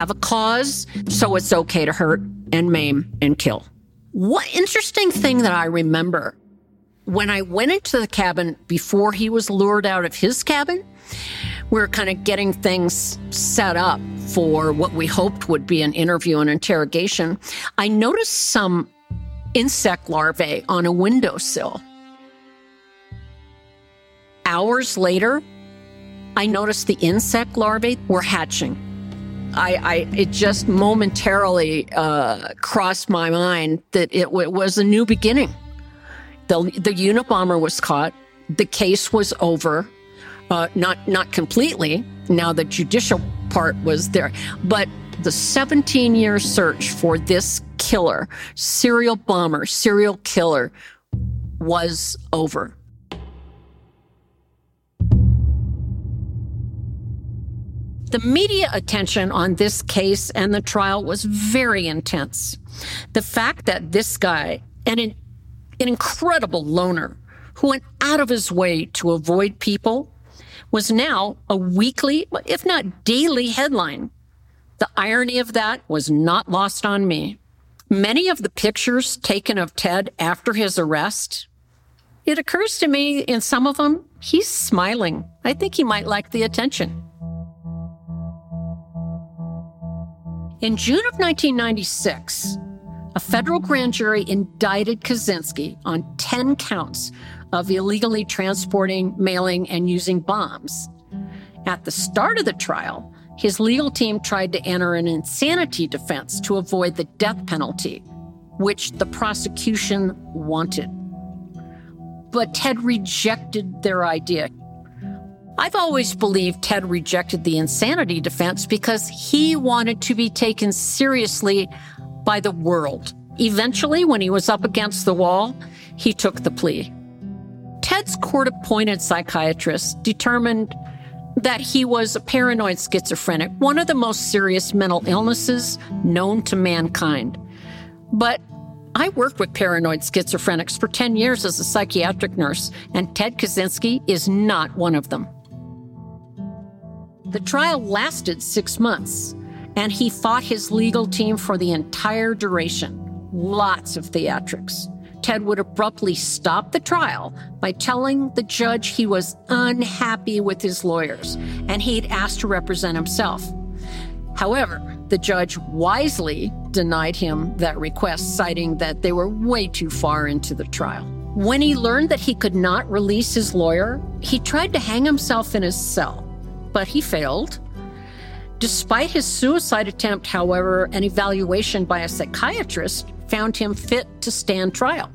have a cause, so it's okay to hurt and maim and kill. What interesting thing that I remember when I went into the cabin before he was lured out of his cabin, we were kind of getting things set up for what we hoped would be an interview and interrogation. I noticed some insect larvae on a windowsill. Hours later, I noticed the insect larvae were hatching. I, I it just momentarily uh, crossed my mind that it, it was a new beginning. The the Unabomber was caught. The case was over. Uh, not not completely. Now the judicial part was there, but the 17 year search for this killer, serial bomber, serial killer, was over. The media attention on this case and the trial was very intense. The fact that this guy, an, an incredible loner who went out of his way to avoid people, was now a weekly, if not daily headline. The irony of that was not lost on me. Many of the pictures taken of Ted after his arrest, it occurs to me in some of them, he's smiling. I think he might like the attention. In June of 1996, a federal grand jury indicted Kaczynski on 10 counts of illegally transporting, mailing, and using bombs. At the start of the trial, his legal team tried to enter an insanity defense to avoid the death penalty, which the prosecution wanted. But Ted rejected their idea. I've always believed Ted rejected the insanity defense because he wanted to be taken seriously by the world. Eventually, when he was up against the wall, he took the plea. Ted's court appointed psychiatrist determined that he was a paranoid schizophrenic, one of the most serious mental illnesses known to mankind. But I worked with paranoid schizophrenics for 10 years as a psychiatric nurse, and Ted Kaczynski is not one of them. The trial lasted six months, and he fought his legal team for the entire duration. Lots of theatrics. Ted would abruptly stop the trial by telling the judge he was unhappy with his lawyers and he'd asked to represent himself. However, the judge wisely denied him that request, citing that they were way too far into the trial. When he learned that he could not release his lawyer, he tried to hang himself in his cell but he failed. Despite his suicide attempt, however, an evaluation by a psychiatrist found him fit to stand trial.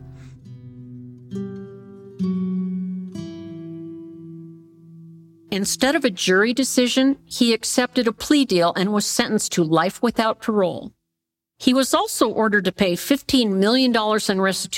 Instead of a jury decision, he accepted a plea deal and was sentenced to life without parole. He was also ordered to pay $15 million in restitution